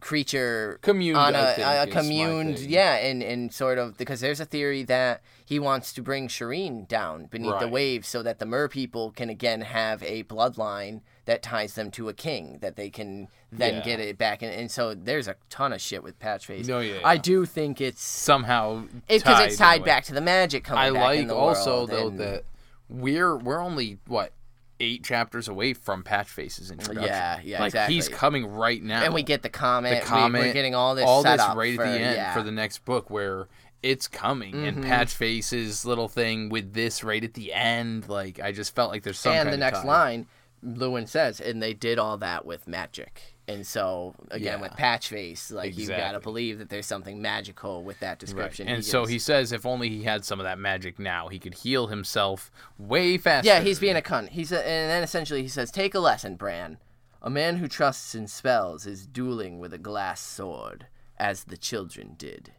creature Communed, on a, think, a communed yeah and and sort of because there's a theory that he wants to bring Shireen down beneath the waves so that the mer people can again have a bloodline that ties them to a king that they can then Yeah. get it back and, and so there's a ton of shit with Patchface. No, yeah, I do think it's somehow because it's tied back to the magic coming I like also world, though and- that we're we're only what eight chapters away from Patchface's introduction. Yeah, yeah, like exactly. he's coming right now. and we get the comment, the we- comment, we're getting all this all this right for, at the end yeah. Mm-hmm. for the next book where it's coming and Patchface's little thing with this right at the end. Like I just felt like there's some and the next line, Luwin says, and they did all that with magic. And so again, Yeah. with Patchface, like you've got to believe that there's something magical with that Right. description. And so gives. he says if only he had some of that magic now, he could heal himself way faster. yeah, he's being a cunt. He's a, and then essentially he says, "Take a lesson, Bran. A man who trusts in spells is dueling with a glass sword, as the children did."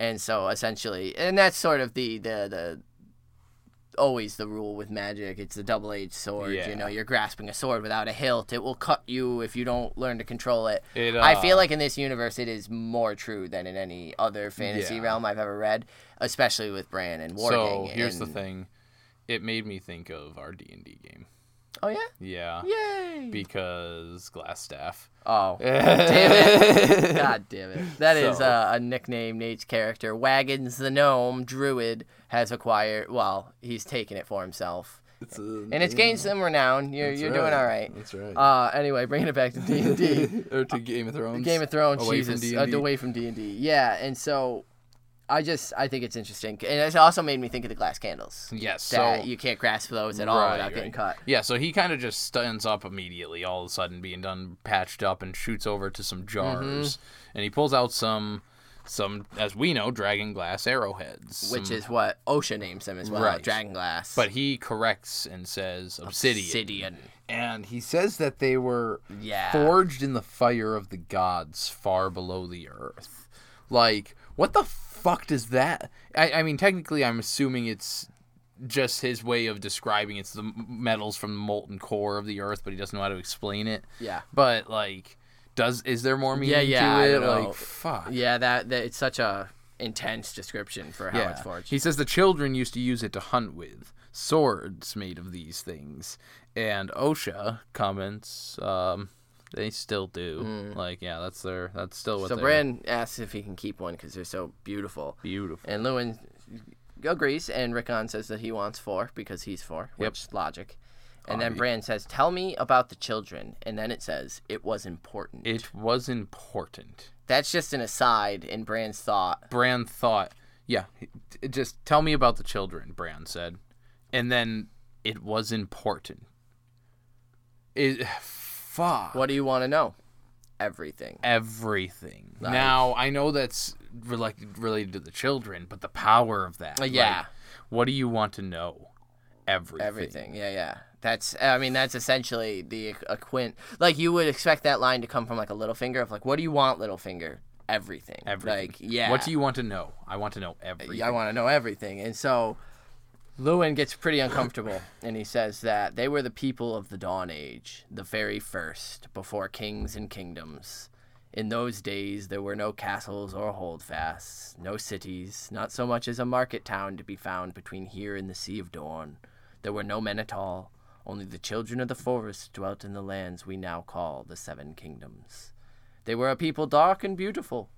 And so essentially, and that's sort of the the the always the rule with magic. It's a double edged sword. Yeah. You know, you're grasping a sword without a hilt. It will cut you if you don't learn to control it. It, I uh, feel like in this universe it is more true than in any other fantasy Yeah. realm I've ever read, especially with Bran and So Warging. here's the thing. It made me think of our D and D game. Oh yeah. Yeah. Yay! Because glass staff. oh, damn it! God damn it! That is So- uh, a nickname Nate's character. Wagons the gnome druid has acquired. Well, he's taken it for himself, It's a, and it's gained some renown. You're you're doing all right. That's right. Uh, anyway, bringing it back to D and D. or to Game of Thrones. Game of Thrones, Away from Jesus, D&D. uh, away from D and D. Yeah, and so I just I think it's interesting, and it also made me think of the glass candles. Yes. That So you can't grasp those at all Right, without getting right. cut. yeah, so he kind of just stands up immediately, all of a sudden being done, patched up, and shoots over to some jars, Mm-hmm. and he pulls out some, some as we know, dragon glass arrowheads, Which some- is what Osha names them as well, Right. dragon glass. But he corrects and says obsidian. Obsidian. And he says that they were Yeah. forged in the fire of the gods far below the earth. Like, what the fuck does that? I, I mean, technically, I'm assuming it's just his way of describing it's the metals from the molten core of the earth, but he doesn't know how to explain it. Yeah. But like, does is there more meaning Yeah, yeah, to I it? don't know. Fuck. Yeah, that, that it's such a intense description for how Yeah. it's forged. He says the children used to use it to hunt with swords made of these things, and Osha comments. Um, They still do. Like, yeah, that's their. That's still what. Mm. so they're- Bran asks if he can keep one because they're so beautiful. Beautiful. And Luwin agrees, and Rickon says that he wants four because he's four, Yep. which logic. And then Obvi- Bran says, "Tell me about the children," and then it says it was important. It was important. That's just an aside in Bran's thought. Bran thought, yeah, just tell me about the children, Bran said. And then it was important. It, fuck. What do you want to know? Everything. Everything. Like- now, I know that's re- like related to the children, but the power of that. Uh, yeah. like, what do you want to know? Everything. Everything. Yeah, yeah. That's. I mean, that's essentially the a quint. Like you would expect that line to come from like a little finger of like, "What do you want, Littlefinger?" Everything. Everything. Like, yeah. What do you want to know? I want to know everything. I want to know everything. And so Luwin gets pretty uncomfortable and he says that they were the people of the Dawn Age, the very first, before kings and kingdoms. In those days, there were no castles or holdfasts, no cities, not so much as a market town to be found between here and the Sea of Dorne. There were no men at all, only the children of the forest dwelt in the lands we now call the Seven Kingdoms. They were a people dark and beautiful,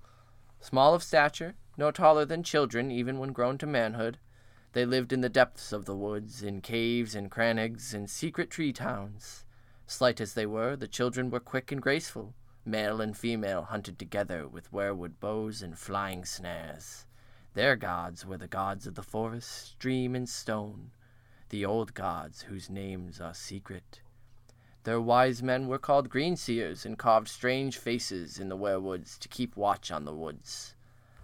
Small of stature, no taller than children even when grown to manhood, they lived in the depths of the woods, in caves and crannies and secret tree towns. Slight as they were, the children were quick and graceful. Male and female hunted together with weirwood bows and flying snares. Their gods were the gods of the forest, stream, and stone, the old gods whose names are secret. Their wise men were called green seers and carved strange faces in the weirwoods to keep watch on the woods.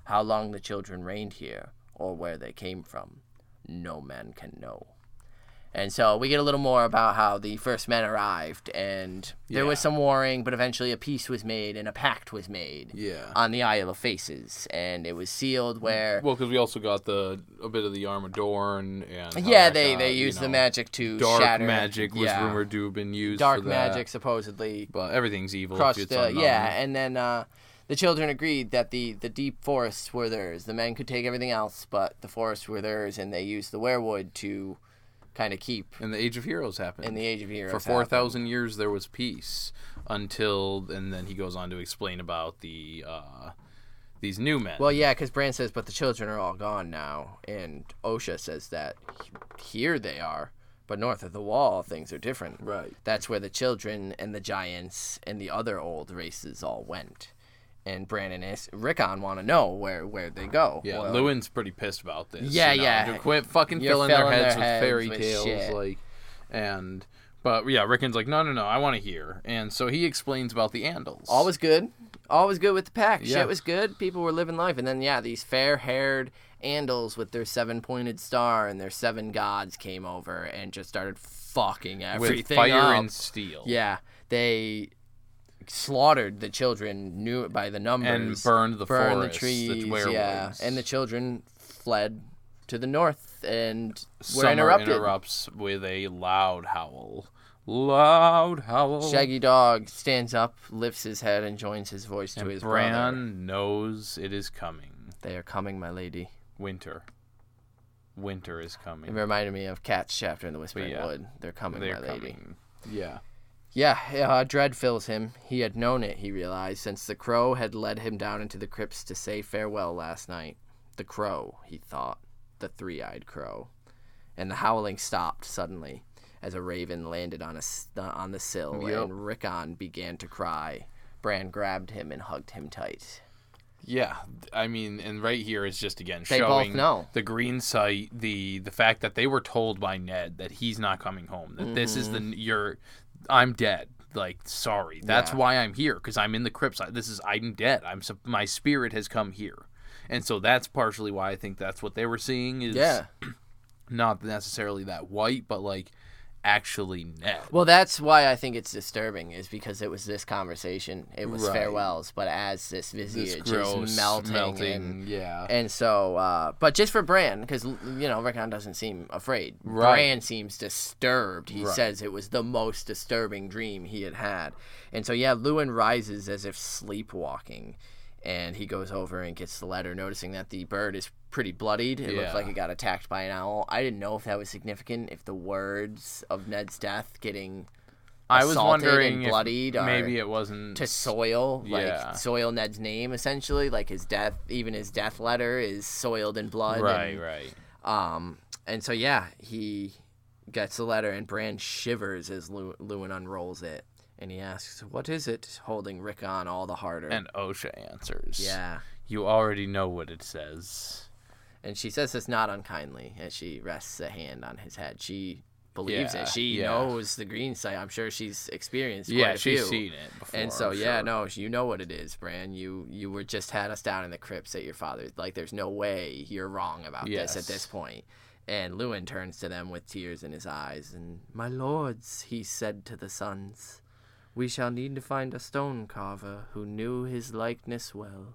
How long the children reigned here, or where they came from, no man can know. And so we get a little more about how the first men arrived, and there was some warring, but eventually a peace was made and a pact was made Yeah. on the Isle of Faces, and it was sealed where. Well, because we also got the a bit of the Arm of Dorne and yeah, they, got, they used the magic to shatter. dark shatter. magic was yeah, rumored to have been used. Dark for that. magic, supposedly, but everything's evil. crushed the yeah and then uh the children agreed that the the deep forests were theirs the men could take everything else but the forests were theirs and they used the weirwood to kind of keep And the Age of Heroes happened. in the age of heroes for four thousand years there was peace until, and then he goes on to explain about the uh, these new men. well yeah because bran says but the children are all gone now and osha says that here they are but north of the wall things are different right. that's where the children and the giants and the other old races all went and Brandon Is- Rickon want to know where where they go. Yeah, Well, Luwin's pretty pissed about this. Yeah, you know, yeah. Quit fucking You're filling their filling their heads with fairy with tales, shit. like, and but yeah, Rickon's like, no, no, no, I want to hear, and so he explains about the Andals. all was good. All was good with the pack. Yeah. Shit was good. People were living life. And then, yeah, these fair haired Andals with their seven pointed star and their seven gods came over and just started fucking everything with fire up. and steel. Yeah, they slaughtered the children knew it by the numbers and burned the burned forest, the trees. yeah, and the children fled to the north and were Summer interrupted. interrupts with a loud howl. Loud howl. Shaggy Dog stands up, lifts his head, and joins his voice to and his Bran brother. knows it is coming. They are coming, my lady. Winter. Winter is coming. It reminded me of Cat's chapter in the Whispering yeah. Wood. They're coming, They're my lady. coming. Yeah. Yeah, uh, dread fills him. He had known it, he realized, since the crow had led him down into the crypts to say farewell last night. The crow, he thought. The three eyed crow. And the howling stopped suddenly as a raven landed on, a, uh, on the sill, Yep. and Rickon began to cry. Bran grabbed him and hugged him tight. Yeah, I mean, and right here is just again They showing know. the green sight, the the fact that they were told by Ned that he's not coming home. That this is the you're, I'm dead. Like sorry, that's. Yeah. why I'm here because I'm in the crypts. This is I'm dead. I'm my spirit has come here, and so that's partially why I think that's what they were seeing is Yeah. not necessarily that white, but like actually Ned. Well, that's why I think it's disturbing, is because it was this conversation. It was Right. farewells, but as this this visage gross is melting, melting, and yeah. And so, uh, but just for Bran, because you know Rickon doesn't seem afraid. Right. Bran seems disturbed. He Right. says it was the most disturbing dream he had had. And so, yeah, Luwin rises as if sleepwalking, and he goes over and gets the letter, noticing that the bird is pretty bloodied. It Yeah. like it got attacked by an owl. I didn't know if that was significant. If the words of Ned's death getting I was wondering and bloodied, maybe it wasn't to soil, Yeah. like soil Ned's name essentially, like his death, even his death letter is soiled in blood. right, and, right. Um, and so yeah, he gets the letter, and Bran shivers as Lew- Luwin unrolls it, and he asks, "What is it?" Holding Rickon all the harder. And Osha answers. yeah, You already know what it says. And she says this not unkindly as she rests a hand on his head. She believes Yeah, it. She yeah. knows the green sight. I'm sure she's experienced. yeah, quite a she's few. seen it before. And so I'm yeah, sure. no, you know what it is, Bran. You you were just had us down in the crypts at your father's. Like there's no way you're wrong about this at this point. And Luwin turns to them with tears in his eyes, and my lords, he said to the sons, we shall need to find a stone carver who knew his likeness well.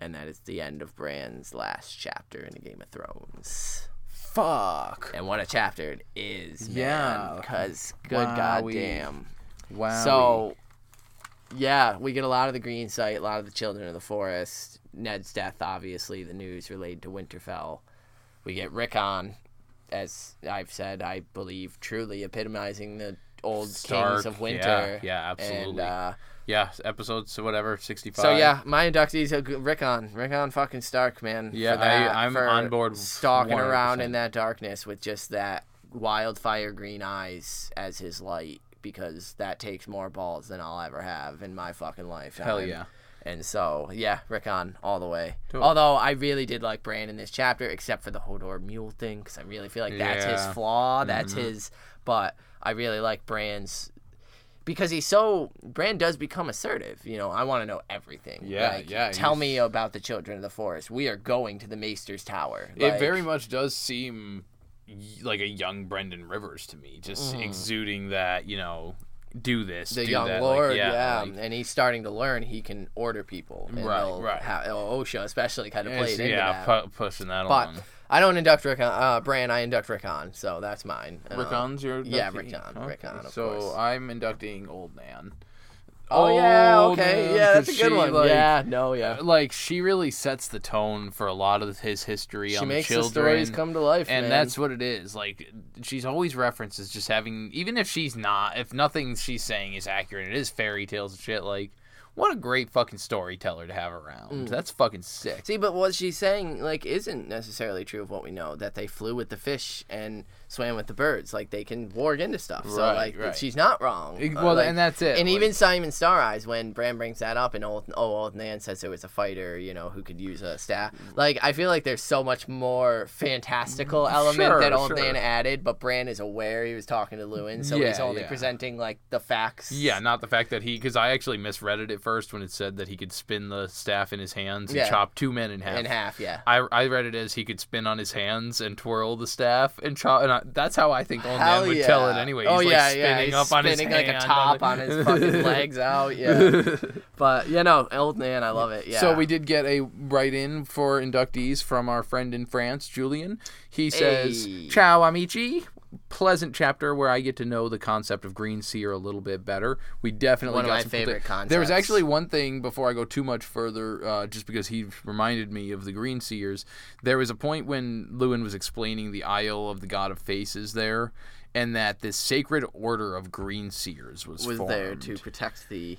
And that is the end of Bran's last chapter in the Game of Thrones. Fuck. And what a chapter it is, man. Yeah. Because good Wowie. goddamn. Wow. So, yeah, we get a lot of the green sight, a lot of the children of the forest. Ned's death, obviously, the news related to Winterfell. We get Rickon, as I've said, I believe, truly epitomizing the old Stark, kings of winter. yeah, yeah, absolutely. And, uh, yeah, episodes so whatever, sixty-five. so yeah, my inductees Rickon, Rickon fucking Stark, man. Yeah, for that, I- I'm for on board Stalking around 100%. in that darkness with just that wildfire green eyes as his light, because that takes more balls than I'll ever have in my fucking life. Hell yeah. And so, yeah, Rickon all the way. Dope. Although I really did like Bran in this chapter, except for the Hodor mule thing, because I really feel like that's his Yeah. Mm-hmm. flaw. That's his. But I really like Bran's because he's so. Bran does become assertive. You know, I want to know everything. Yeah, Like, yeah, Tell me about the children of the forest. We are going to the Maester's Tower. It very much does seem like a young Brynden Rivers to me, just exuding that you know, do this, Mm. the do young that. like, lord, yeah, yeah, like- and he's starting to learn he can order people. And Right, right. Ha- Osha especially kind of played into yeah, that. pu- pushing that But along. I don't induct Rickon. Uh, Bran, I induct Rickon, so that's mine. Uh, Rickon's your yeah, inductee? Rickon, Rickon, of so course. I'm inducting Old Nan. Oh yeah, okay, Nan, yeah, that's a good she, one. like- yeah, no, yeah. Like she really sets the tone for a lot of his history She on makes the the stories come to life, and man. that's what it is. Like she's always references just having, even if she's not, if nothing she's saying is accurate, it is fairy tales and shit. Like what a great fucking storyteller to have around. Mm. That's fucking sick. See, but what she's saying like isn't necessarily true of what we know that they flew with the fish and swam with the birds. Like they can warg into stuff. So Right, like right. she's not wrong. Ex- Uh, well, like- and that's it. And like- even Symeon Star Eyes, when Bran brings that up, and old oh old Nan says there was a fighter, you know, who could use a staff. Like I feel like there's so much more fantastical element Sure, that old sure. Nan added, but Bran is aware he was talking to Luwin, so he's Yeah, only yeah. presenting like the facts. Yeah, not the fact that he, because I actually misread it at first when it said that he could spin the staff in his hands and Yeah. chop two men in half. in half, yeah. I, I read it as he could spin on his hands and twirl the staff and chop. And I, that's how I think Old Hell Man would yeah. tell it anyway. Oh, He's oh like yeah, spinning yeah. He's up on his spinning like a top on his fucking legs out. Yeah. but you know, old man, I love it. Yeah. So we did get a write in for inductees from our friend in France, Julian. He says, Hey. Ciao, amici. Pleasant chapter where I get to know the concept of green seer a little bit better. We definitely One of my some favorite thi- There was actually one thing before I go too much further, uh, just because he reminded me of the green seers. There was a point when Luwin was explaining the Isle of the God of Faces there, and that this sacred order of green seers was, was formed. there to protect the.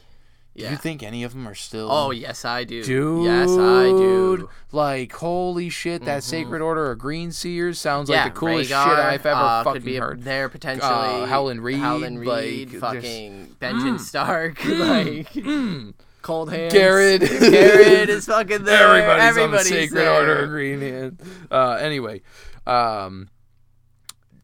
Do you think any of them are still? Oh yes, I do. Dude, Yes, I do. Like, holy shit, that Sacred Order of Green Seers sounds yeah, like the coolest Rhaegar, shit I've ever uh, fucking could be heard. there potentially. Uh, Howland Reed, Howland Reed, like, fucking Benjamin Stark, like Cold Hands. Garrett. Garrett is fucking there. Everybody's, Everybody's on the Sacred there. Order of Green Hand. Uh, anyway, um,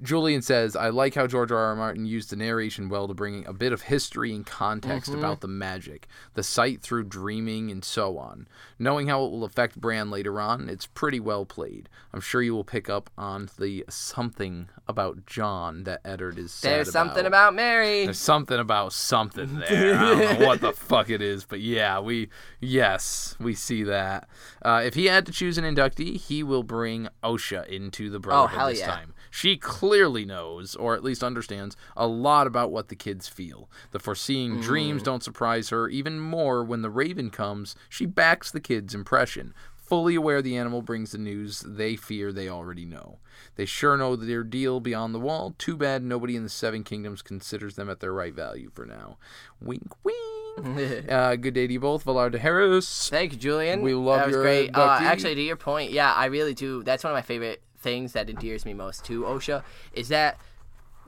Julian says, I like how George R. R. Martin used the narration well to bring a bit of history and context Mm-hmm. about the magic, the sight through dreaming, and so on. Knowing how it will affect Bran later on, it's pretty well played. I'm sure you will pick up on the something about Jon that Eddard is sad There's something about Mary. there's something about something there. I don't know what the fuck it is, but yeah, we yes, we see that. Uh, if he had to choose an inductee, he will bring Osha into the Brotherhood Oh, hell this yeah. time. She clearly knows, or at least understands, a lot about what the kids feel. The foreseeing Mm. dreams don't surprise her even more when the Raven comes. She backs the kids' impression. fully aware the animal brings the news they fear they already know. They sure know their deal beyond the wall. Too bad nobody in the Seven Kingdoms considers them at their right value for now. Wink, wink. uh, good day to you both, Valar Dohaeris. Thank you, Julian. We love that was your great. Uh, actually, to your point, yeah, I really do. That's one of my favorite things that endears me most to Osha is that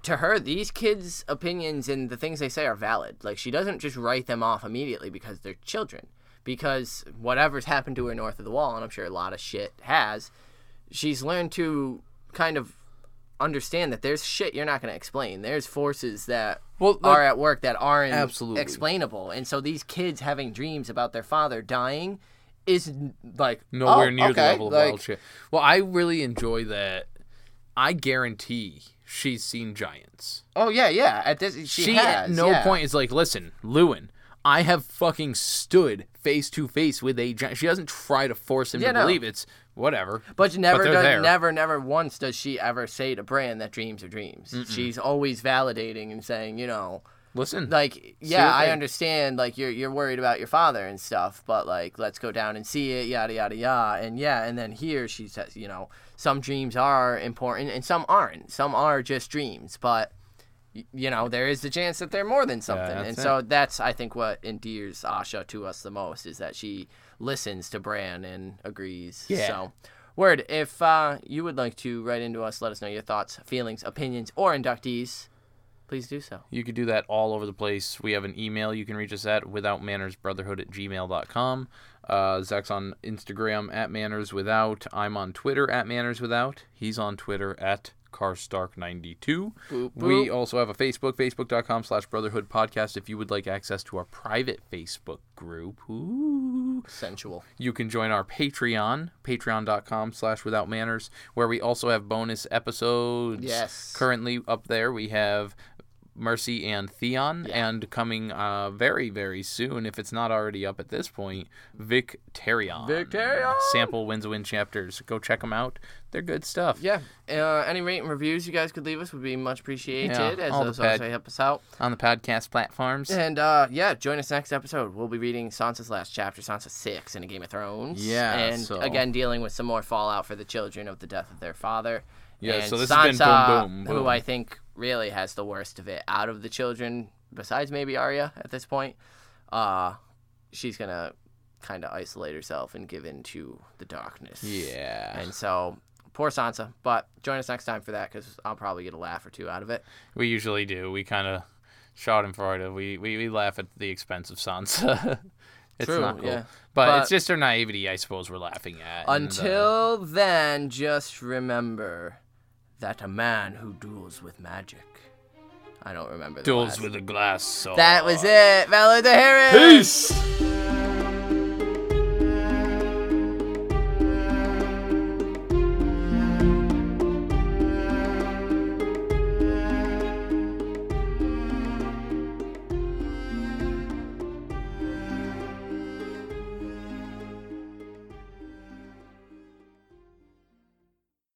to her, these kids' opinions and the things they say are valid. Like she doesn't just write them off immediately because they're children. Because whatever's happened to her north of the wall, and I'm sure a lot of shit has, she's learned to kind of understand that there's shit you're not going to explain. There's forces that Well, like- are at work that aren't Absolutely. explainable. And so these kids having dreams about their father dying is like Nowhere oh, near the level of like, wild shit. Well, I really enjoy that. I guarantee she's seen giants. Oh yeah, yeah. At this, she, She, has, at no yeah. point is like, listen, Luwin, I have fucking stood face to face with a giant. She doesn't try to force him Yeah, to no. believe it's whatever. But never, they're does, never, never once does she ever say to Bran that dreams are dreams. She's always validating and saying, you know, Listen, like, yeah, I they- understand, like you're you're worried about your father and stuff, but like, let's go down and see it, yada yada yada, and yeah, and then here she says, you know, some dreams are important and some aren't. Some are just dreams, but you know, there is the chance that they're more than something, that's and it. so that's I think what endears Asha to us the most is that she listens to Bran and agrees. Yeah. So. Word, if uh, you would like to write into us, let us know your thoughts, feelings, opinions, or inductees, please do so. You could do that all over the place. We have an email you can reach us at withoutmannersbrotherhood at gmail.com. Uh, Zach's on Instagram at manners without. I'm on Twitter at manners without. He's on Twitter at carstark92. Boop, We also have a Facebook, facebook.com slash brotherhood podcast. If you would like access to our private Facebook group, ooh, Sensual. you can join our Patreon, patreon.com slash without manners, where we also have bonus episodes. Yes. Currently up there, we have Mercy and Theon, and coming uh, very, very soon, if it's not already up at this point, Victarion. Victarion! Sample Wins Win chapters. Go check them out. They're good stuff. Yeah. Uh, any rate and reviews you guys could leave us would be much appreciated, Yeah, as those pad- also help us out. On the podcast platforms. And uh, yeah, join us next episode. We'll be reading Sansa's last chapter, Sansa six, in a Game of Thrones. Yeah, And so- again, dealing with some more fallout for the children of the death of their father. Yeah, And so this has been Sansa, boom, boom, who. I think really has the worst of it out of the children, besides maybe Arya at this point. Uh, she's gonna kind of isolate herself and give in to the darkness. Yeah. And so, poor Sansa. But join us next time for that because I'll probably get a laugh or two out of it. We usually do. We kind of shot in Florida. We, we we laugh at the expense of Sansa. it's True, not cool. yeah. But, But- it's just her naivety, I suppose, we're laughing at. and, uh, Until then, just remember that a man who duels with magic. I don't remember the duels last- with a glass sword. That was it. Valar Dohaeris. Peace.